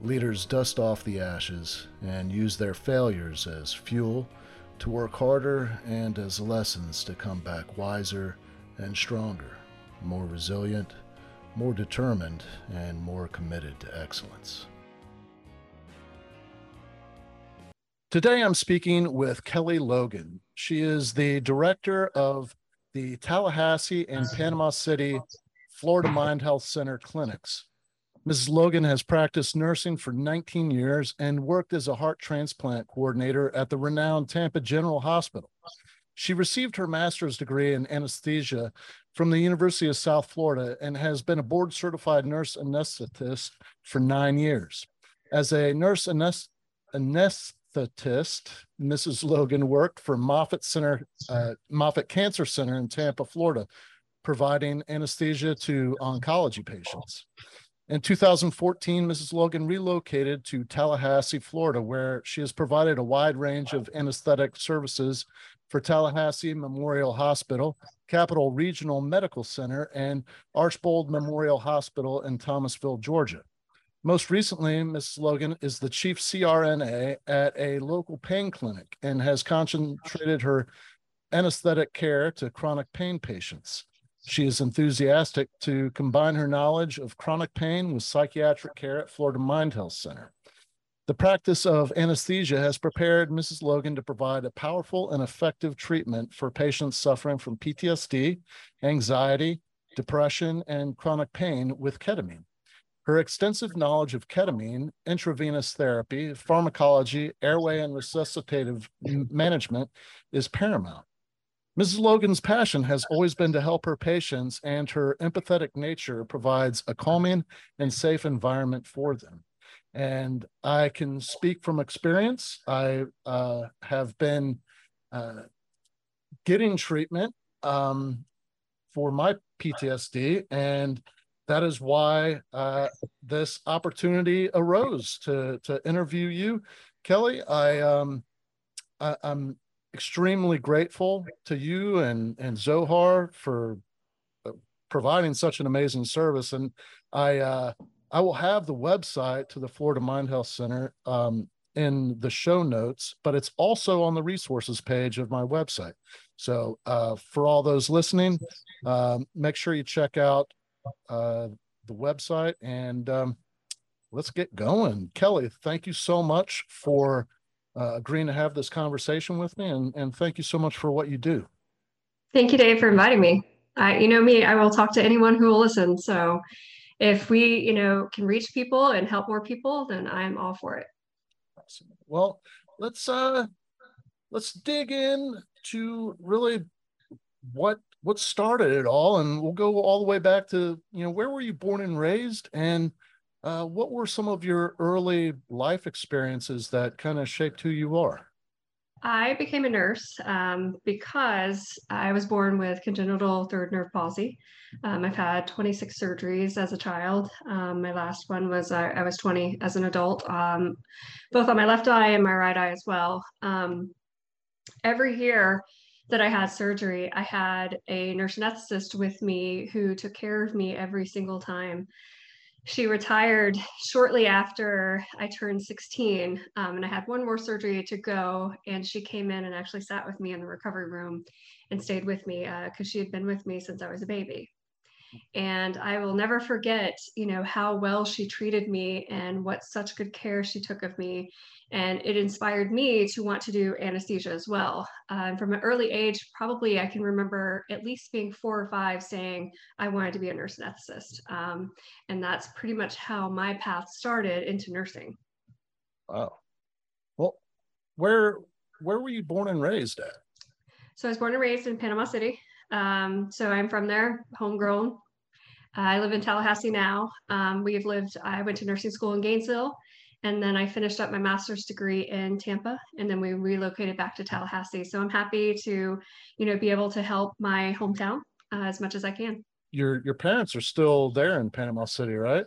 Leaders dust off the ashes and use their failures as fuel to work harder and as lessons to come back wiser and stronger, more resilient, more determined, and more committed to excellence. Today I'm speaking with Kelly Logan. She is the director of the Tallahassee and Panama City Florida Mind Health Center clinics. Mrs. Logan has practiced nursing for 19 years and worked as a heart transplant coordinator at the renowned Tampa General Hospital. She received her master's degree in anesthesia from the University of South Florida and has been a board certified nurse anesthetist for nine years. As a nurse anesthetist, Mrs. Logan worked for Moffitt Center, uh, Moffitt Cancer Center in Tampa, Florida, providing anesthesia to oncology patients. In 2014, Mrs. Logan relocated to Tallahassee, Florida, where she has provided a wide range of anesthetic services for Tallahassee Memorial Hospital, Capital Regional Medical Center, and Archbold Memorial Hospital in Thomasville, Georgia. Most recently, Mrs. Logan is the chief CRNA at a local pain clinic and has concentrated her anesthetic care to chronic pain patients. She is enthusiastic to combine her knowledge of chronic pain with psychiatric care at Florida Mind Health Center. The practice of anesthesia has prepared Mrs. Logan to provide a powerful and effective treatment for patients suffering from PTSD, anxiety, depression, and chronic pain with ketamine. Her extensive knowledge of ketamine, intravenous therapy, pharmacology, airway, and resuscitative management is paramount. Mrs. Logan's passion has always been to help her patients, and her empathetic nature provides a calming and safe environment for them. And I can speak from experience. I uh, have been uh, getting treatment um, for my PTSD, and that is why uh, this opportunity arose to to interview you, Kelly. I um, I, am extremely grateful to you and and Zohar for uh, providing such an amazing service. And I uh, I will have the website to the Florida Mind Health Center um, in the show notes, but it's also on the resources page of my website. So uh, for all those listening, um, make sure you check out uh, the website and um, let's get going. Kelly, thank you so much for uh, agreeing to have this conversation with me. And, and thank you so much for what you do. Thank you, Dave, for inviting me. Uh, you know me, I will talk to anyone who will listen. So if we, you know, can reach people and help more people, then I'm all for it. Awesome. Well, let's uh let's dig in to really what what started it all and we'll go all the way back to you know where were you born and raised and uh, what were some of your early life experiences that kind of shaped who you are? I became a nurse um, because I was born with congenital third nerve palsy. Um, I've had 26 surgeries as a child. Um, my last one was I, I, was 20 as an adult, um, both on my left eye and my right eye as well. Um, every year that I had surgery, I had a nurse anesthetist with me who took care of me every single time she retired shortly after I turned 16, um, and I had one more surgery to go. And she came in and actually sat with me in the recovery room and stayed with me because uh, she had been with me since I was a baby. And I will never forget, you know, how well she treated me and what such good care she took of me and it inspired me to want to do anesthesia as well. Um, from an early age, probably I can remember at least being four or five saying I wanted to be a nurse anesthetist, um, and that's pretty much how my path started into nursing. Wow. Well, where where were you born and raised at? So I was born and raised in Panama City. Um, so I'm from there, homegrown. I live in Tallahassee now. Um, we've lived. I went to nursing school in Gainesville And then I finished up my master's degree in Tampa, and then we relocated back to Tallahassee. So I'm happy to, you know, be able to help my hometown uh, as much as I can. Your your parents are still there in Panama City, right?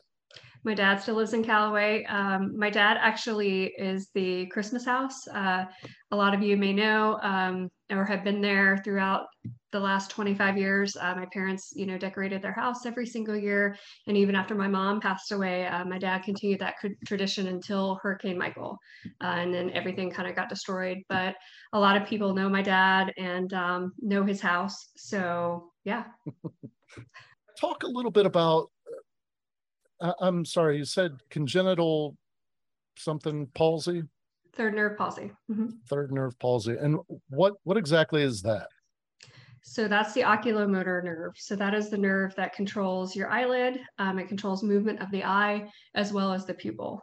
My dad still lives in Callaway. Um, my dad actually is the Christmas house. Uh, a lot of you may know um, or have been there throughout the last 25 years. Uh, my parents, you know, decorated their house every single year. And even after my mom passed away, uh, my dad continued that tradition until Hurricane Michael. Uh, and then everything kind of got destroyed. But a lot of people know my dad and um, know his house. So, yeah. Talk a little bit about I'm sorry, you said congenital something palsy? Third nerve palsy. Mm-hmm. Third nerve palsy. And what what exactly is that? So that's the oculomotor nerve. So that is the nerve that controls your eyelid. Um, it controls movement of the eye as well as the pupil.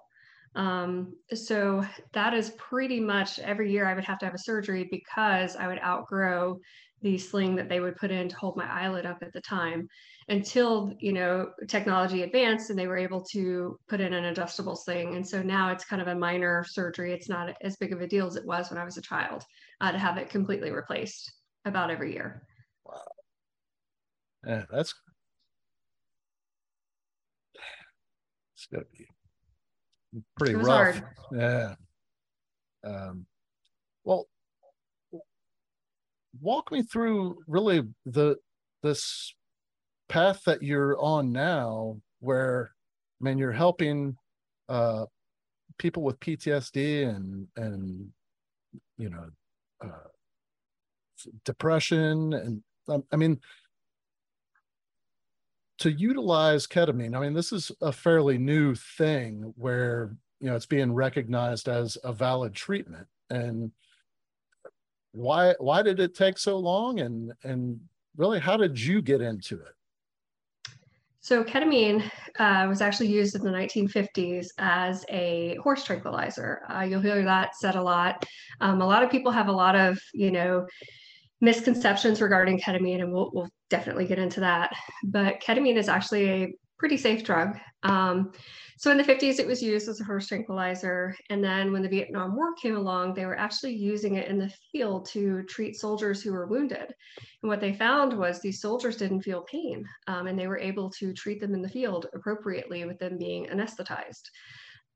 Um, so that is pretty much every year I would have to have a surgery because I would outgrow the sling that they would put in to hold my eyelid up at the time until you know technology advanced and they were able to put in an adjustable sling. And so now it's kind of a minor surgery. It's not as big of a deal as it was when i was a child uh, to have it completely replaced about every year. Wow. Yeah that's it's gonna be pretty rough. hard. yeah. Um well walk me through really the this path that you're on now where I mean you're helping uh people with PTSD and and you know uh depression and um, I mean to utilize ketamine I mean this is a fairly new thing where you know it's being recognized as a valid treatment. And why why did it take so long? And and really how did you get into it so ketamine uh, was actually used in the 1950s as a horse tranquilizer. Uh, you'll hear that said a lot. Um, a lot of people have a lot of, you know, misconceptions regarding ketamine, and we'll, we'll definitely get into that. But ketamine is actually a pretty safe drug. Um, so in the 50s, it was used as a horse tranquilizer. And then when the Vietnam War came along, they were actually using it in the field to treat soldiers who were wounded. And what they found was these soldiers didn't feel pain, um, and they were able to treat them in the field appropriately with them being anesthetized.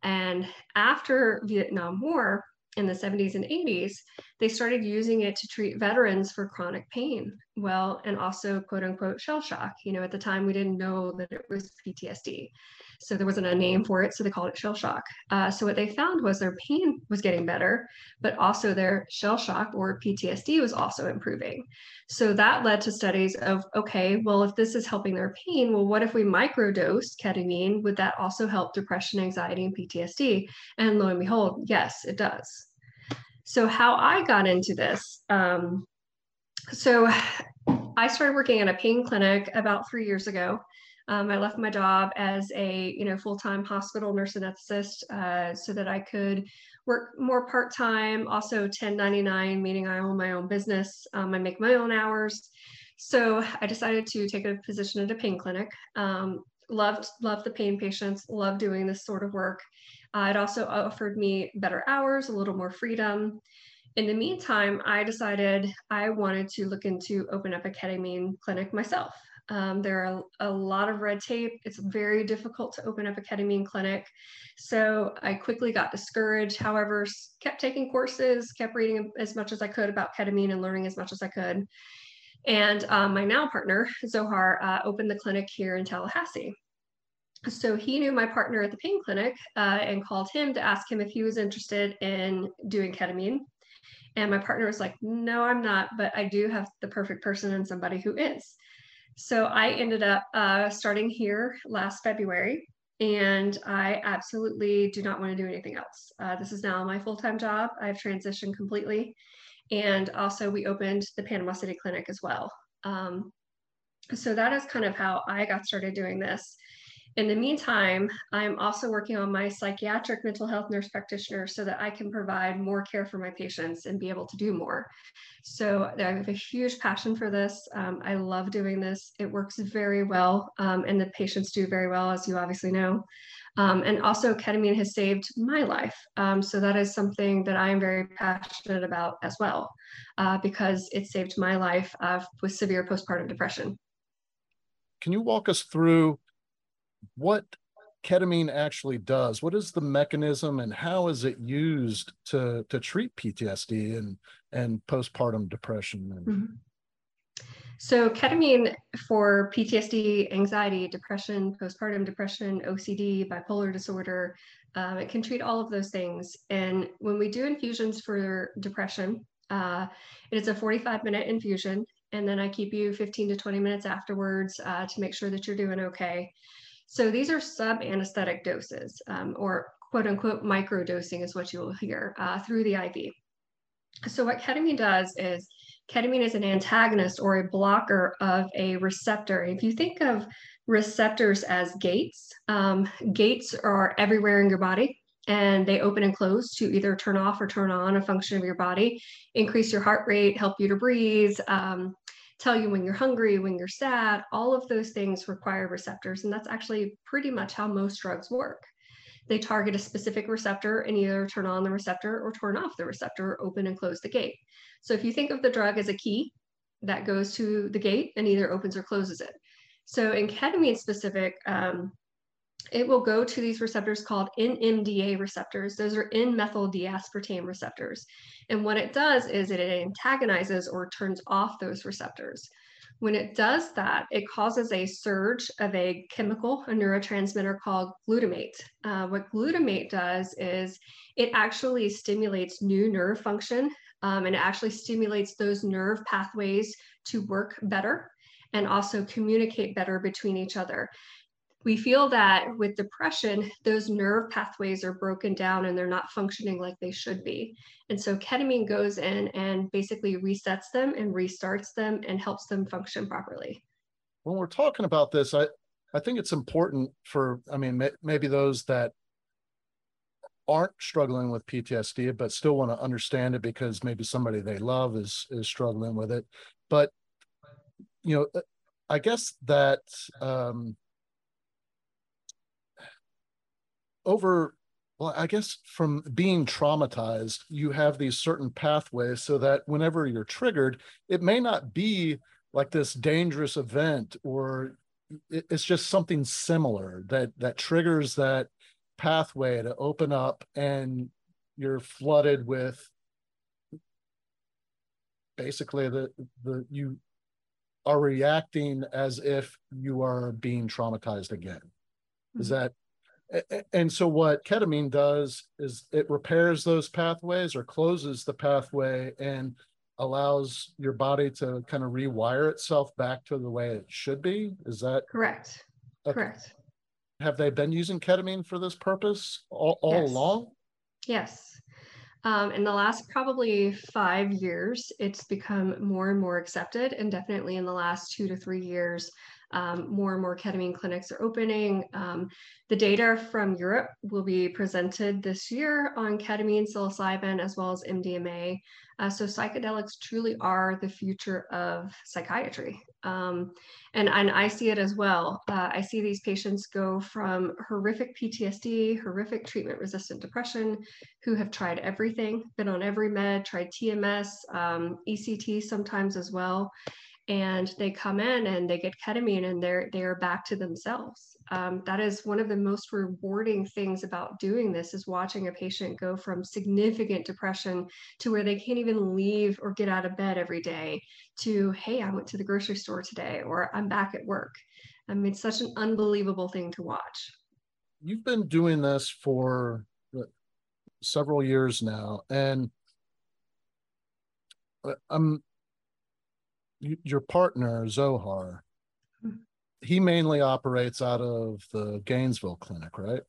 And after Vietnam War, in the 70s and 80s, they started using it to treat veterans for chronic pain. Well, and also quote unquote shell shock. You know, at the time we didn't know that it was PTSD. So there wasn't a name for it, so they called it shell shock. Uh, so what they found was their pain was getting better, but also their shell shock or PTSD was also improving. So that led to studies of okay, well, if this is helping their pain, well, what if we microdose ketamine? Would that also help depression, anxiety, and PTSD? And lo and behold, yes, it does. So how I got into this. Um, so I started working at a pain clinic about three years ago. Um, I left my job as a you know full-time hospital nurse anesthetist uh, so that I could work more part-time, also 1099, meaning I own my own business. Um, I make my own hours. So I decided to take a position at a pain clinic. Um, loved loved the pain patients, loved doing this sort of work. Uh, it also offered me better hours, a little more freedom. In the meantime, I decided I wanted to look into open up a ketamine clinic myself. Um, there are a lot of red tape. It's very difficult to open up a ketamine clinic. So I quickly got discouraged. However, kept taking courses, kept reading as much as I could about ketamine and learning as much as I could. And um, my now partner, Zohar, uh, opened the clinic here in Tallahassee. So he knew my partner at the pain clinic uh, and called him to ask him if he was interested in doing ketamine. And my partner was like, No, I'm not, but I do have the perfect person and somebody who is. So I ended up uh, starting here last February, and I absolutely do not want to do anything else. Uh, this is now my full time job. I've transitioned completely. And also, we opened the Panama City Clinic as well. Um, so that is kind of how I got started doing this. In the meantime, I'm also working on my psychiatric mental health nurse practitioner so that I can provide more care for my patients and be able to do more. So I have a huge passion for this. Um, I love doing this. It works very well, um, and the patients do very well, as you obviously know. Um, and also, ketamine has saved my life. Um, so, that is something that I am very passionate about as well, uh, because it saved my life uh, with severe postpartum depression. Can you walk us through what ketamine actually does? What is the mechanism and how is it used to, to treat PTSD and, and postpartum depression? Mm-hmm. So, ketamine for PTSD, anxiety, depression, postpartum depression, OCD, bipolar disorder, um, it can treat all of those things. And when we do infusions for depression, uh, it is a 45 minute infusion. And then I keep you 15 to 20 minutes afterwards uh, to make sure that you're doing okay. So these are sub anesthetic doses, um, or quote unquote micro dosing is what you will hear uh, through the IV. So what ketamine does is ketamine is an antagonist or a blocker of a receptor. If you think of receptors as gates, um, gates are everywhere in your body and they open and close to either turn off or turn on a function of your body, increase your heart rate, help you to breathe, um, tell you when you're hungry, when you're sad. All of those things require receptors. And that's actually pretty much how most drugs work. They target a specific receptor and either turn on the receptor or turn off the receptor, open and close the gate. So if you think of the drug as a key that goes to the gate and either opens or closes it. So in ketamine specific, um, it will go to these receptors called NMDA receptors. Those are N-methyl D-aspartate receptors. And what it does is it antagonizes or turns off those receptors. When it does that, it causes a surge of a chemical, a neurotransmitter called glutamate. Uh, what glutamate does is it actually stimulates new nerve function um, and it actually stimulates those nerve pathways to work better and also communicate better between each other we feel that with depression, those nerve pathways are broken down and they're not functioning like they should be. And so ketamine goes in and basically resets them and restarts them and helps them function properly. When we're talking about this, I, I think it's important for, I mean, may, maybe those that aren't struggling with PTSD, but still want to understand it because maybe somebody they love is, is struggling with it. But, you know, I guess that, um, over well i guess from being traumatized you have these certain pathways so that whenever you're triggered it may not be like this dangerous event or it's just something similar that that triggers that pathway to open up and you're flooded with basically the the you are reacting as if you are being traumatized again is mm-hmm. that and so what ketamine does is it repairs those pathways or closes the pathway and allows your body to kind of rewire itself back to the way it should be. Is that correct. Okay. correct. Have they been using ketamine for this purpose all, all yes. along? Yes. Um, in the last probably five years it's become more and more accepted and definitely in the last two to three years um, more and more ketamine clinics are opening. Um, the data from Europe will be presented this year on ketamine, psilocybin, as well as MDMA. Uh, so psychedelics truly are the future of psychiatry. Um, and, and I see it as well. Uh, I see these patients go from horrific PTSD, horrific treatment resistant depression, who have tried everything, been on every med, tried TMS, um, ECT sometimes as well and they come in and they get ketamine and they're they're back to themselves. Um, that is one of the most rewarding things about doing this is watching a patient go from significant depression to where they can't even leave or get out of bed every day to hey i went to the grocery store today or i'm back at work. I mean it's such an unbelievable thing to watch. You've been doing this for several years now and uh, i'm your partner Zohar, hmm. he mainly operates out of the Gainesville clinic, right?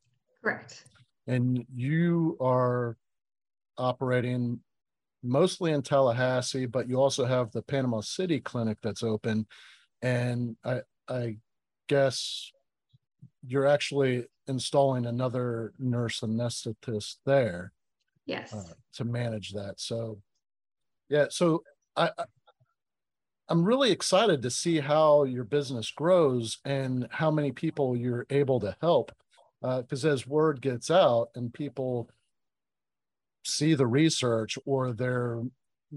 Correct. And you are operating mostly in Tallahassee, but you also have the Panama City clinic that's open. And I, I guess you're actually installing another nurse anesthetist there. Yes. Uh, to manage that. So, yeah. So I, I'm really excited to see how your business grows and how many people you're able to help. because uh, as word gets out and people see the research or they're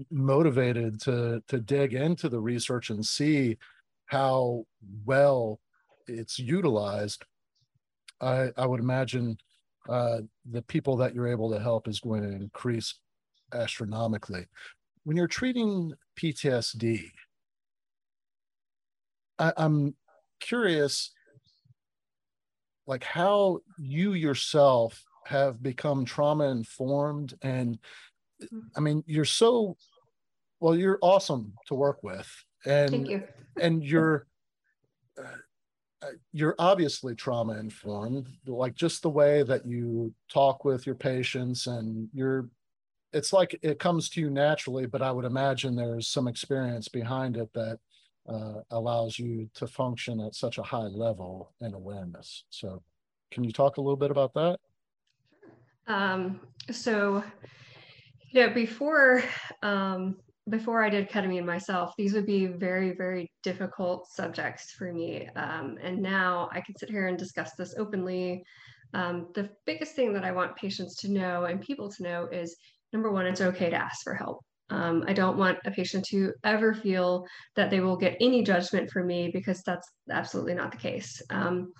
motivated to to dig into the research and see how well it's utilized i i would imagine uh, the people that you're able to help is going to increase astronomically when you're treating ptsd I, i'm curious like how you yourself have become trauma informed and i mean you're so well you're awesome to work with and you. and you're uh, you're obviously trauma informed like just the way that you talk with your patients and you're it's like it comes to you naturally but i would imagine there's some experience behind it that uh, allows you to function at such a high level and awareness. So, can you talk a little bit about that? Um, so, you know, before um, before I did ketamine myself, these would be very, very difficult subjects for me. Um, and now I can sit here and discuss this openly. Um, the biggest thing that I want patients to know and people to know is number one, it's okay to ask for help. Um, I don't want a patient to ever feel that they will get any judgment from me because that's absolutely not the case. Um,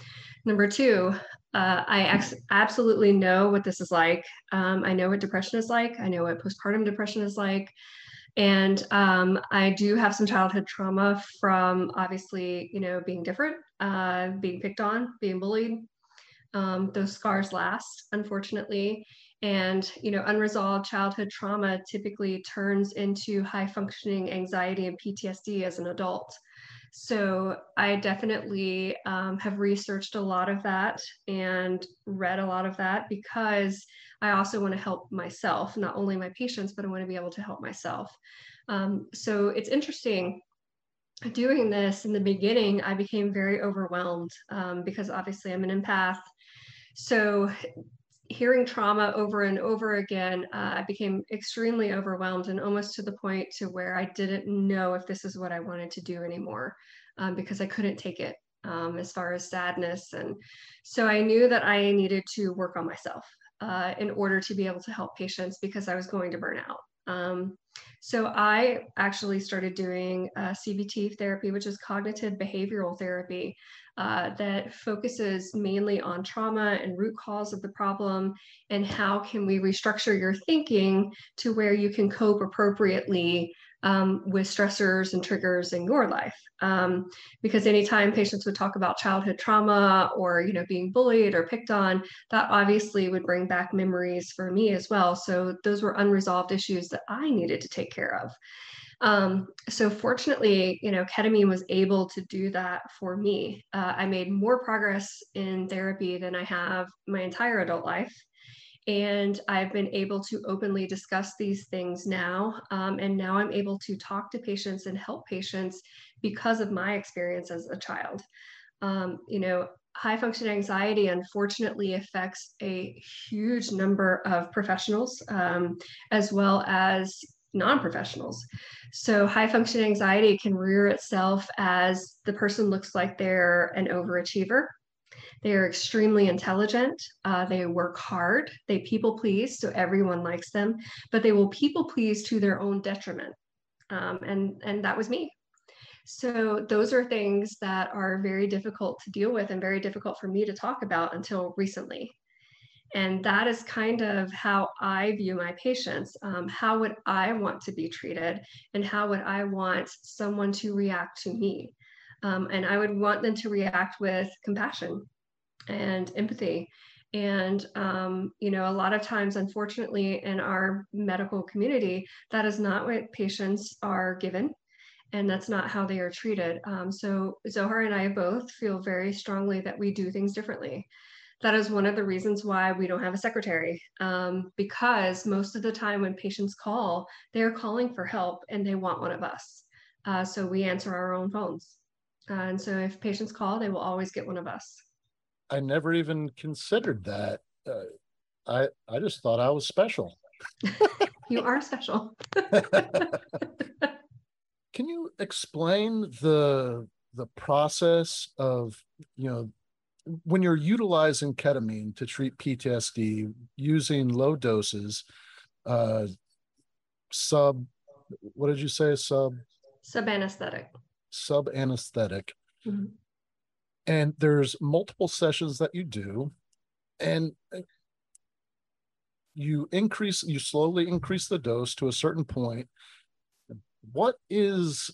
number two, uh, I ex- absolutely know what this is like. Um, I know what depression is like. I know what postpartum depression is like. And um, I do have some childhood trauma from obviously, you know, being different, uh, being picked on, being bullied. Um, those scars last, unfortunately and you know unresolved childhood trauma typically turns into high functioning anxiety and ptsd as an adult. So i definitely um, have researched a lot of that and read a lot of that because i also want to help myself not only my patients but i want to be able to help myself. Um, so it's interesting doing this. In the beginning i became very overwhelmed um, because obviously i'm an empath. So hearing trauma over and over again, uh, I became extremely overwhelmed and almost to the point to where I didn't know if this is what I wanted to do anymore um, because I couldn't take it um, as far as sadness. And so I knew that I needed to work on myself uh, in order to be able to help patients because I was going to burn out. Um, so I actually started doing uh, CBT therapy, which is cognitive behavioral therapy, uh, that focuses mainly on trauma and root cause of the problem and how can we restructure your thinking to where you can cope appropriately um, with stressors and triggers in your life. Um, because anytime patients would talk about childhood trauma or you know being bullied or picked on, that obviously would bring back memories for me as well. So those were unresolved issues that I needed to take care of. Um, so fortunately, you know, ketamine was able to do that for me. Uh, I made more progress in therapy than I have my entire adult life. And I've been able to openly discuss these things now. Um, and now I'm able to talk to patients and help patients because of my experience as a child. Um, you know, high function anxiety unfortunately affects a huge number of professionals um, as well as non-professionals so high function anxiety can rear itself as the person looks like they're an overachiever they are extremely intelligent. Uh, they work hard. They people please, so everyone likes them, but they will people please to their own detriment. Um, and and that was me. So those are things that are very difficult to deal with and very difficult for me to talk about until recently. And that is kind of how I view my patients. Um, how would I want to be treated? And how would I want someone to react to me? Um, and I would want them to react with compassion and empathy. And, um, you know, a lot of times, unfortunately, in our medical community, that is not what patients are given. And that's not how they are treated. Um, so, Zohar and I both feel very strongly that we do things differently. That is one of the reasons why we don't have a secretary, um, because most of the time when patients call, they're calling for help and they want one of us. Uh, so we answer our own phones. Uh, and so if patients call, they will always get one of us. I never even considered that. Uh, I I just thought I was special. you are special. Can you explain the the process of you know when you're utilizing ketamine to treat PTSD using low doses, uh, sub, what did you say? Sub sub anesthetic. Sub anesthetic. Mm-hmm. And there's multiple sessions that you do, and uh, you increase, you slowly increase the dose to a certain point. What is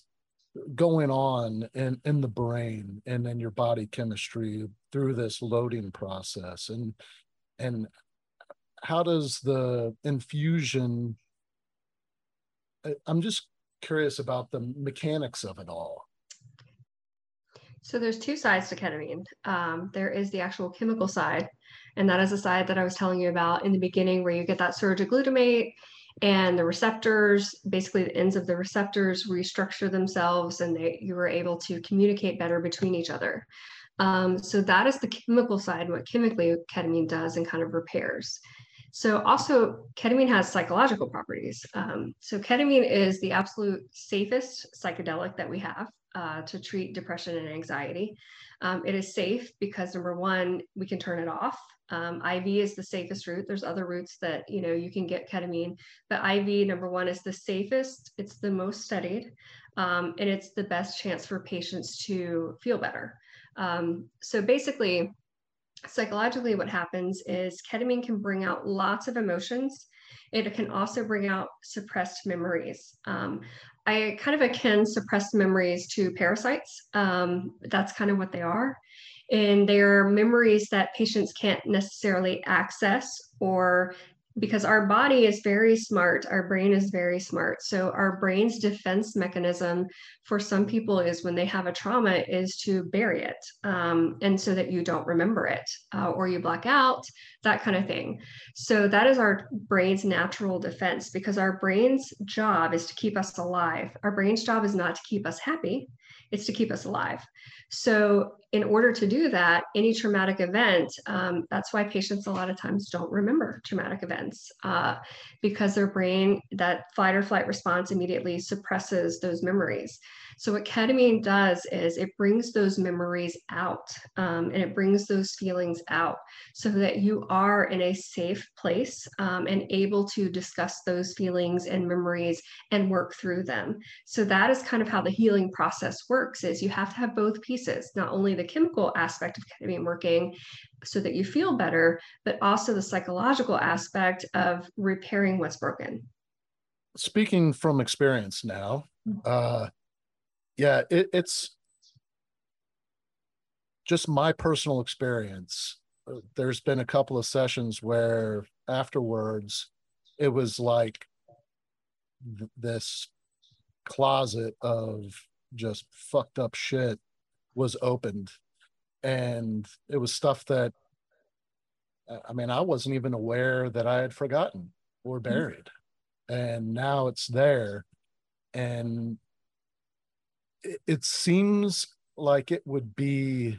going on in in the brain and in your body chemistry through this loading process? And and how does the infusion i'm just curious about the mechanics of it all. So there's two sides to ketamine. Um, there is the actual chemical side and that is the side that i was telling you about in the beginning where you get that surge of glutamate and the receptors basically the ends of the receptors restructure themselves and they you were able to communicate better between each other. Um, so that is the chemical side what chemically ketamine does and kind of repairs. So also ketamine has psychological properties. Um, so ketamine is the absolute safest psychedelic that we have uh, to treat depression and anxiety. Um, it is safe because number one we can turn it off um, IV is the safest route. There's other routes that you know you can get ketamine, but IV number one is the safest. It's the most studied, um, and it's the best chance for patients to feel better. Um, so basically, psychologically, what happens is ketamine can bring out lots of emotions. It can also bring out suppressed memories. Um, I kind of akin suppressed memories to parasites. Um, that's kind of what they are and they're memories that patients can't necessarily access or because our body is very smart our brain is very smart. So our brain's defense mechanism for some people is when they have a trauma is to bury it um, and so that you don't remember it uh, or you black out that kind of thing. So that is our brain's natural defense because our brain's job is to keep us alive. Our brain's job is not to keep us happy it's to keep us alive so, in order to do that, any traumatic event, um, that's why patients a lot of times don't remember traumatic events uh, because their brain, that fight or flight response immediately suppresses those memories. So, what ketamine does is it brings those memories out um, and it brings those feelings out so that you are in a safe place um, and able to discuss those feelings and memories and work through them. So, that is kind of how the healing process works is you have to have both pieces, not only the chemical aspect of ketamine working so that you feel better, but also the psychological aspect of repairing what's broken. Speaking from experience now, mm-hmm. uh, yeah it, it's just my personal experience there's been a couple of sessions where afterwards it was like th- this closet of just fucked up shit was opened and it was stuff that i mean i wasn't even aware that i had forgotten or mm-hmm. buried mm-hmm. and now it's there and it, seems like it would be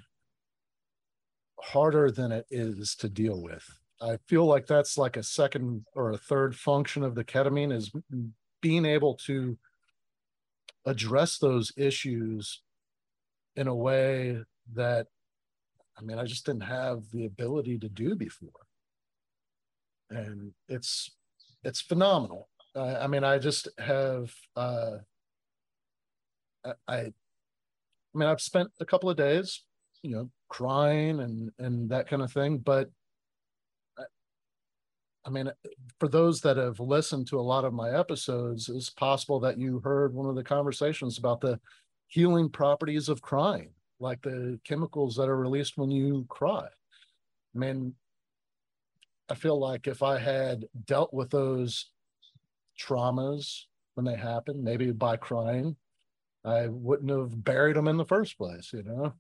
harder than it is to deal with. I feel like that's like a second or a third function of the ketamine is being able to address those issues in a way that I mean I just didn't have the ability to do before. And it's it's phenomenal. I, mean I just have uh I, I mean, I've spent a couple of days, you know, crying and and that kind of thing. But I, I mean, for those that have listened to a lot of my episodes, it's possible that you heard one of the conversations about the healing properties of crying, like the chemicals that are released when you cry. I mean, I feel like if I had dealt with those traumas when they happen, maybe by crying, I wouldn't have buried them in the first place, you know.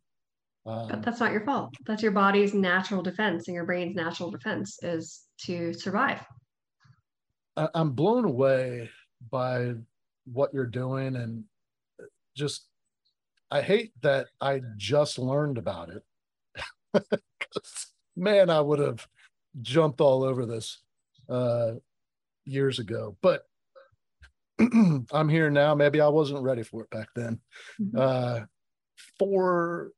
Um, but that's not your fault. That's your body's natural defense, and your brain's natural defense is to survive. I, I'm blown away by what you're doing, and just I hate that I just learned about it. Man, I would have jumped all over this uh, years ago. But I'm here now. Maybe I wasn't ready for it back then. Mm-hmm. Uh, for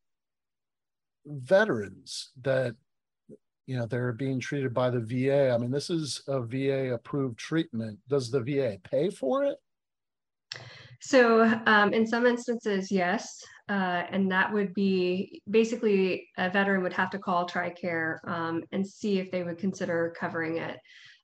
veterans that you know they're being treated by the VA. I mean, this is a VA approved treatment. Does the VA pay for it? So, um, in some instances, yes. Uh, and that would be basically a veteran would have to call TRICARE um, and see if they would consider covering it.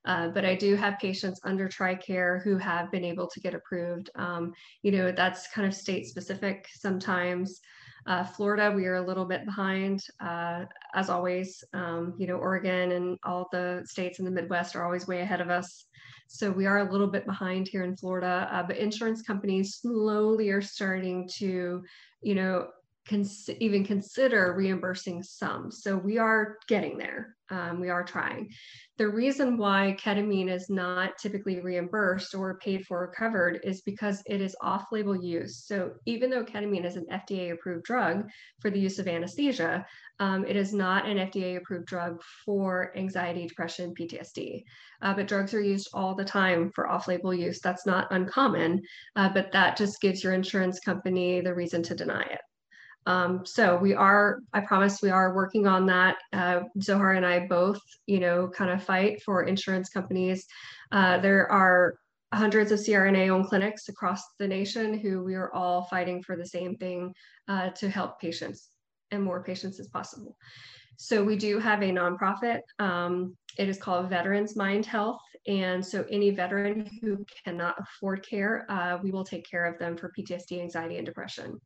Uh, but I do have patients under TRICARE who have been able to get approved. Um, you know, that's kind of state specific sometimes. Uh, Florida, we are a little bit behind, uh, as always. Um, you know, Oregon and all the states in the Midwest are always way ahead of us. So we are a little bit behind here in Florida, uh, but insurance companies slowly are starting to, you know, cons- even consider reimbursing some. So we are getting there. Um, we are trying. The reason why ketamine is not typically reimbursed or paid for or covered is because it is off label use. So even though ketamine is an FDA approved drug for the use of anesthesia, um, it is not an FDA approved drug for anxiety, depression, PTSD. Uh, but drugs are used all the time for off label use. That's not uncommon, uh, but that just gives your insurance company the reason to deny it. Um, so we are, I promise we are working on that. Uh, Zohar and I both, you know, kind of fight for insurance companies. Uh, there are hundreds of CRNA owned clinics across the nation who we are all fighting for the same thing uh, to help patients and more patients as possible. So we do have a nonprofit. Um, it is called Veterans Mind Health. And so any veteran who cannot afford care, uh, we will take care of them for PTSD, anxiety, and depression.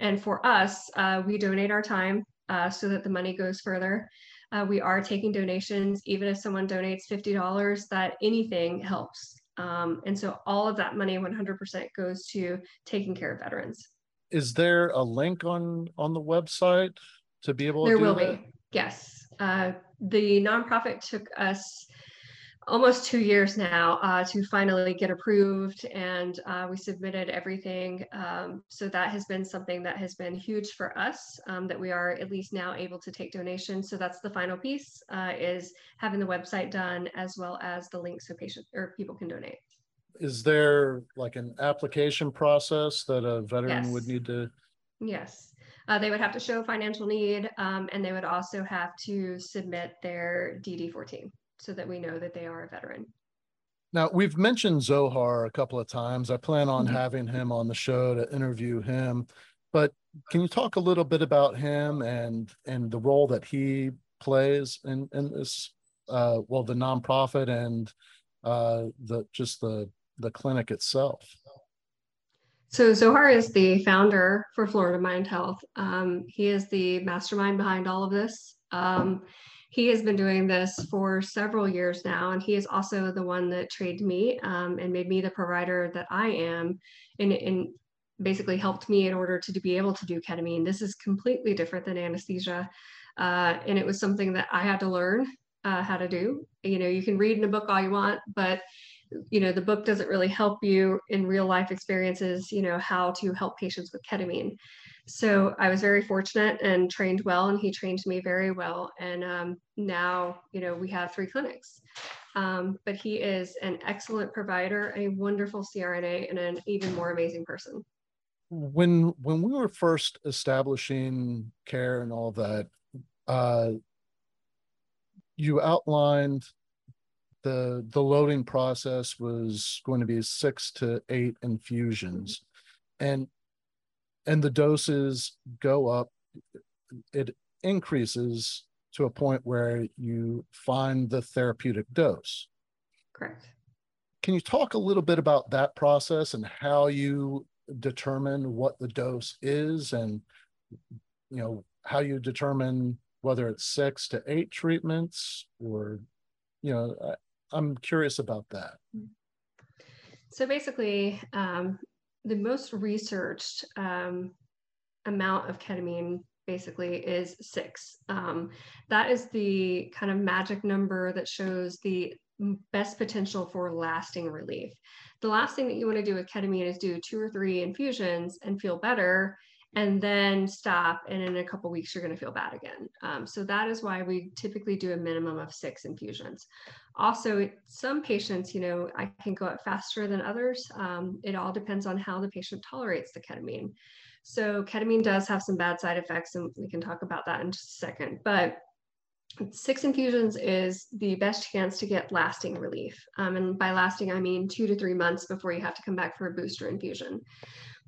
And for us, uh, we donate our time uh, so that the money goes further. Uh, we are taking donations, even if someone donates $50, that anything helps. Um, and so all of that money 100% goes to taking care of veterans. Is there a link on on the website to be able there to will that? be, yes. Uh, the nonprofit took us almost two years now uh, to finally get approved and uh, we submitted everything um, so that has been something that has been huge for us um, that we are at least now able to take donations. So that's the final piece uh, is having the website done as well as the link so patients or people can donate. Is there like an application process that a veteran yes. would need to yes. Uh, they would have to show financial need um, and they would also have to submit their dd14 so that we know that they are a veteran. Now, we've mentioned Zohar a couple of times. I plan on mm-hmm. having him on the show to interview him. But can you talk a little bit about him and and the role that he plays in in this uh, well the nonprofit and uh, the just the the clinic itself? So Zohar is the founder for Florida Mind Health. Um, he is the mastermind behind all of this. Um, he has been doing this for several years now, and he is also the one that trained me um, and made me the provider that I am, and, and basically helped me in order to, be able to do ketamine. This is completely different than anesthesia, uh, and it was something that I had to learn uh, how to do. You know, you can read in a book all you want, but you know the book doesn't really help you in real life experiences. You know how to help patients with ketamine. So I was very fortunate and trained well, and he trained me very well. And um, now, you know, we have three clinics. Um, but he is an excellent provider, a wonderful CRNA, and an even more amazing person. When when we were first establishing care and all that, uh, you outlined the the loading process was going to be six to eight infusions, and and the doses go up it increases to a point where you find the therapeutic dose. Correct. Can you talk a little bit about that process and how you determine what the dose is and you know how you determine whether it's six to eight treatments or you know I, i'm curious about that. So basically um, the most researched um, amount of ketamine basically is six. Um, that is the kind of magic number that shows the best potential for lasting relief. The last thing that you want to do with ketamine is do two or three infusions and feel better and then stop. And in a couple weeks, you're going to feel bad again. Um, so that is why we typically do a minimum of six infusions. Also, some patients, you know, I can go up faster than others. Um, it all depends on how the patient tolerates the ketamine. So ketamine does have some bad side effects, and we can talk about that in just a second. But six infusions is the best chance to get lasting relief. Um, and by lasting, I mean two to three months before you have to come back for a booster infusion.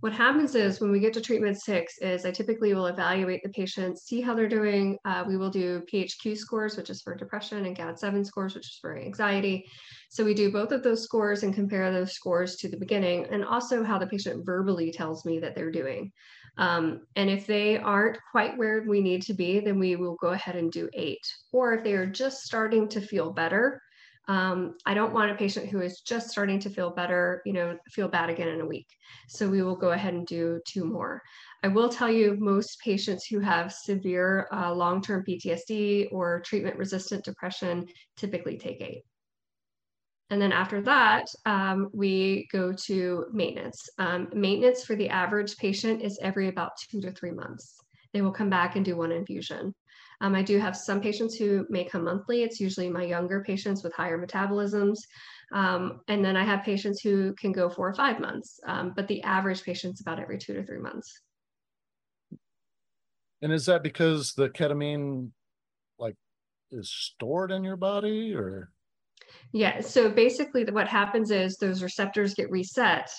What happens is when we get to treatment six is I typically will evaluate the patient, see how they're doing. Uh, we will do PHQ scores, which is for depression, and GAD-7 scores, which is for anxiety. So we do both of those scores and compare those scores to the beginning, and also how the patient verbally tells me that they're doing. Um, and if they aren't quite where we need to be, then we will go ahead and do eight. Or if they are just starting to feel better, um, I don't want a patient who is just starting to feel better, you know, feel bad again in a week. So we will go ahead and do two more. I will tell you most patients who have severe uh, long-term PTSD or treatment-resistant depression typically take eight. And then after that, um, we go to maintenance. Um, maintenance for the average patient is every about two to three months. They will come back and do one infusion. Um, I do have some patients who may come monthly. It's usually my younger patients with higher metabolisms. Um, and then I have patients who can go four or five months, um, but the average patient's about every two to three months. And is that because the ketamine like is stored in your body or? Yeah. So basically, what happens is those receptors get reset,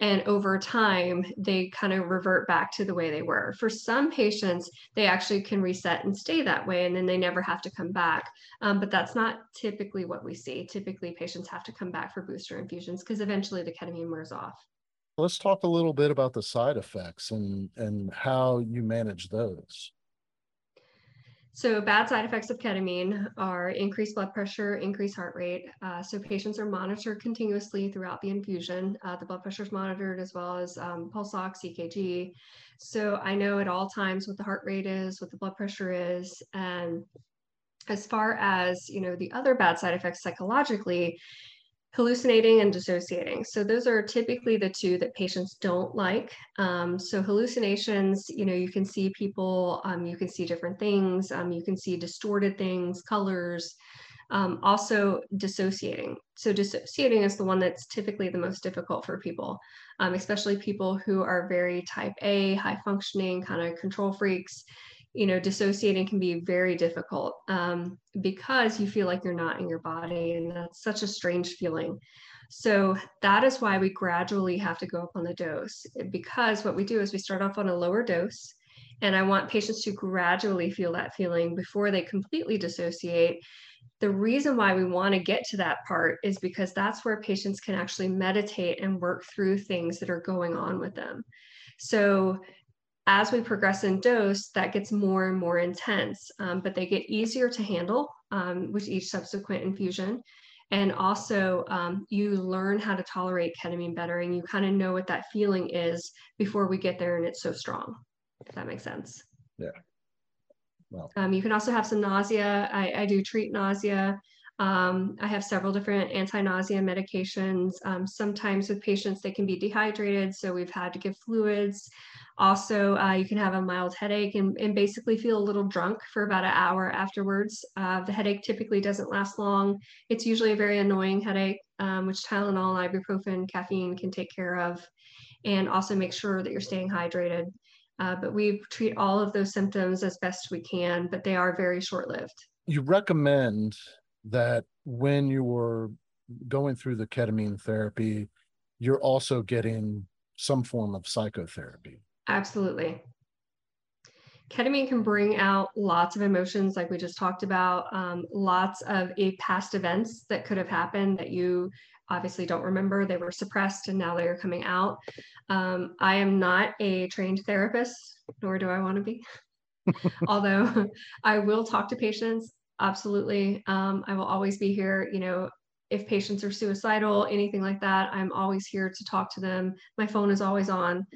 and over time, they kind of revert back to the way they were. For some patients, they actually can reset and stay that way, and then they never have to come back. Um, but that's not typically what we see. Typically, patients have to come back for booster infusions because eventually the ketamine wears off. Let's talk a little bit about the side effects and and how you manage those. So bad side effects of ketamine are increased blood pressure, increased heart rate. Uh, so patients are monitored continuously throughout the infusion. Uh, the blood pressure is monitored as well as um, pulse ox, EKG. So I know at all times what the heart rate is, what the blood pressure is, and as far as you know the other bad side effects psychologically hallucinating and dissociating. So those are typically the two that patients don't like. Um, so hallucinations, you know, you can see people, um, you can see different things, um, you can see distorted things, colors, um, also dissociating. So dissociating is the one that's typically the most difficult for people, um, especially people who are very type A, high functioning, kind of control freaks you know, dissociating can be very difficult um, because you feel like you're not in your body. And that's such a strange feeling. So that is why we gradually have to go up on the dose because what we do is we start off on a lower dose. And I want patients to gradually feel that feeling before they completely dissociate. The reason why we want to get to that part is because that's where patients can actually meditate and work through things that are going on with them. So as we progress in dose, that gets more and more intense, um, but they get easier to handle um, with each subsequent infusion. And also, um, you learn how to tolerate ketamine better, and you kind of know what that feeling is before we get there, and it's so strong. If that makes sense. Yeah. Well. Um, you can also have some nausea. I, I do treat nausea. Um, I have several different anti-nausea medications. Um, sometimes with patients, they can be dehydrated, so we've had to give fluids. Also, uh, you can have a mild headache and, and, basically feel a little drunk for about an hour afterwards. Uh, the headache typically doesn't last long. It's usually a very annoying headache, um, which Tylenol, ibuprofen, caffeine can take care of, and also make sure that you're staying hydrated. Uh, but we treat all of those symptoms as best we can, but they are very short lived. You recommend that when you were going through the ketamine therapy, you're also getting some form of psychotherapy. Absolutely. Ketamine can bring out lots of emotions, like we just talked about, um, lots of past events that could have happened that you obviously don't remember. They were suppressed and now they are coming out. Um, I am not a trained therapist, nor do I want to be. Although I will talk to patients, absolutely. Um, I will always be here. You know, if patients are suicidal, anything like that, I'm always here to talk to them. My phone is always on.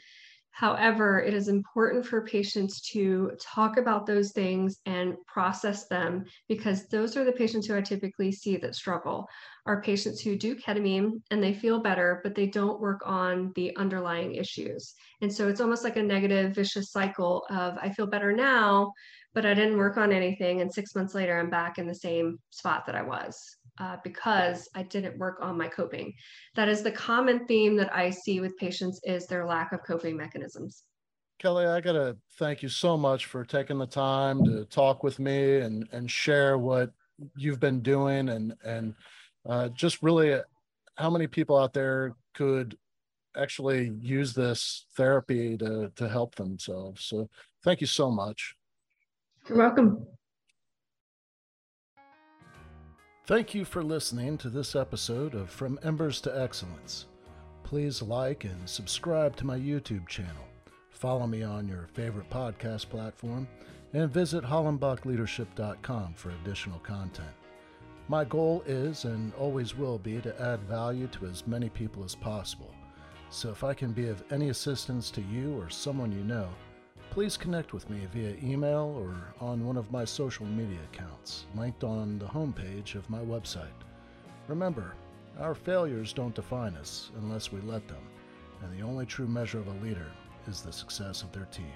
However, it is important for patients to talk about those things and process them because those are the patients who I typically see that struggle. Are patients who do ketamine and they feel better, but they don't work on the underlying issues. And so it's almost like a negative vicious cycle of I feel better now, but I didn't work on anything. And six months later, I'm back in the same spot that I was uh, because I didn't work on my coping. That is the common theme that I see with patients is their lack of coping mechanisms. Kelly, I got to thank you so much for taking the time to talk with me and, and share what you've been doing and, and uh, just really how many people out there could actually use this therapy to, to help themselves. So thank you so much. You're welcome. Thank you for listening to this episode of From Embers to Excellence. Please like and subscribe to my YouTube channel. Follow me on your favorite podcast platform and visit hollenbachleadership.com for additional content. My goal is and always will be to add value to as many people as possible. So if I can be of any assistance to you or someone you know, please connect with me via email or on one of my social media accounts, linked on the homepage of my website. Remember, our failures don't define us unless we let them, and the only true measure of a leader is the success of their team.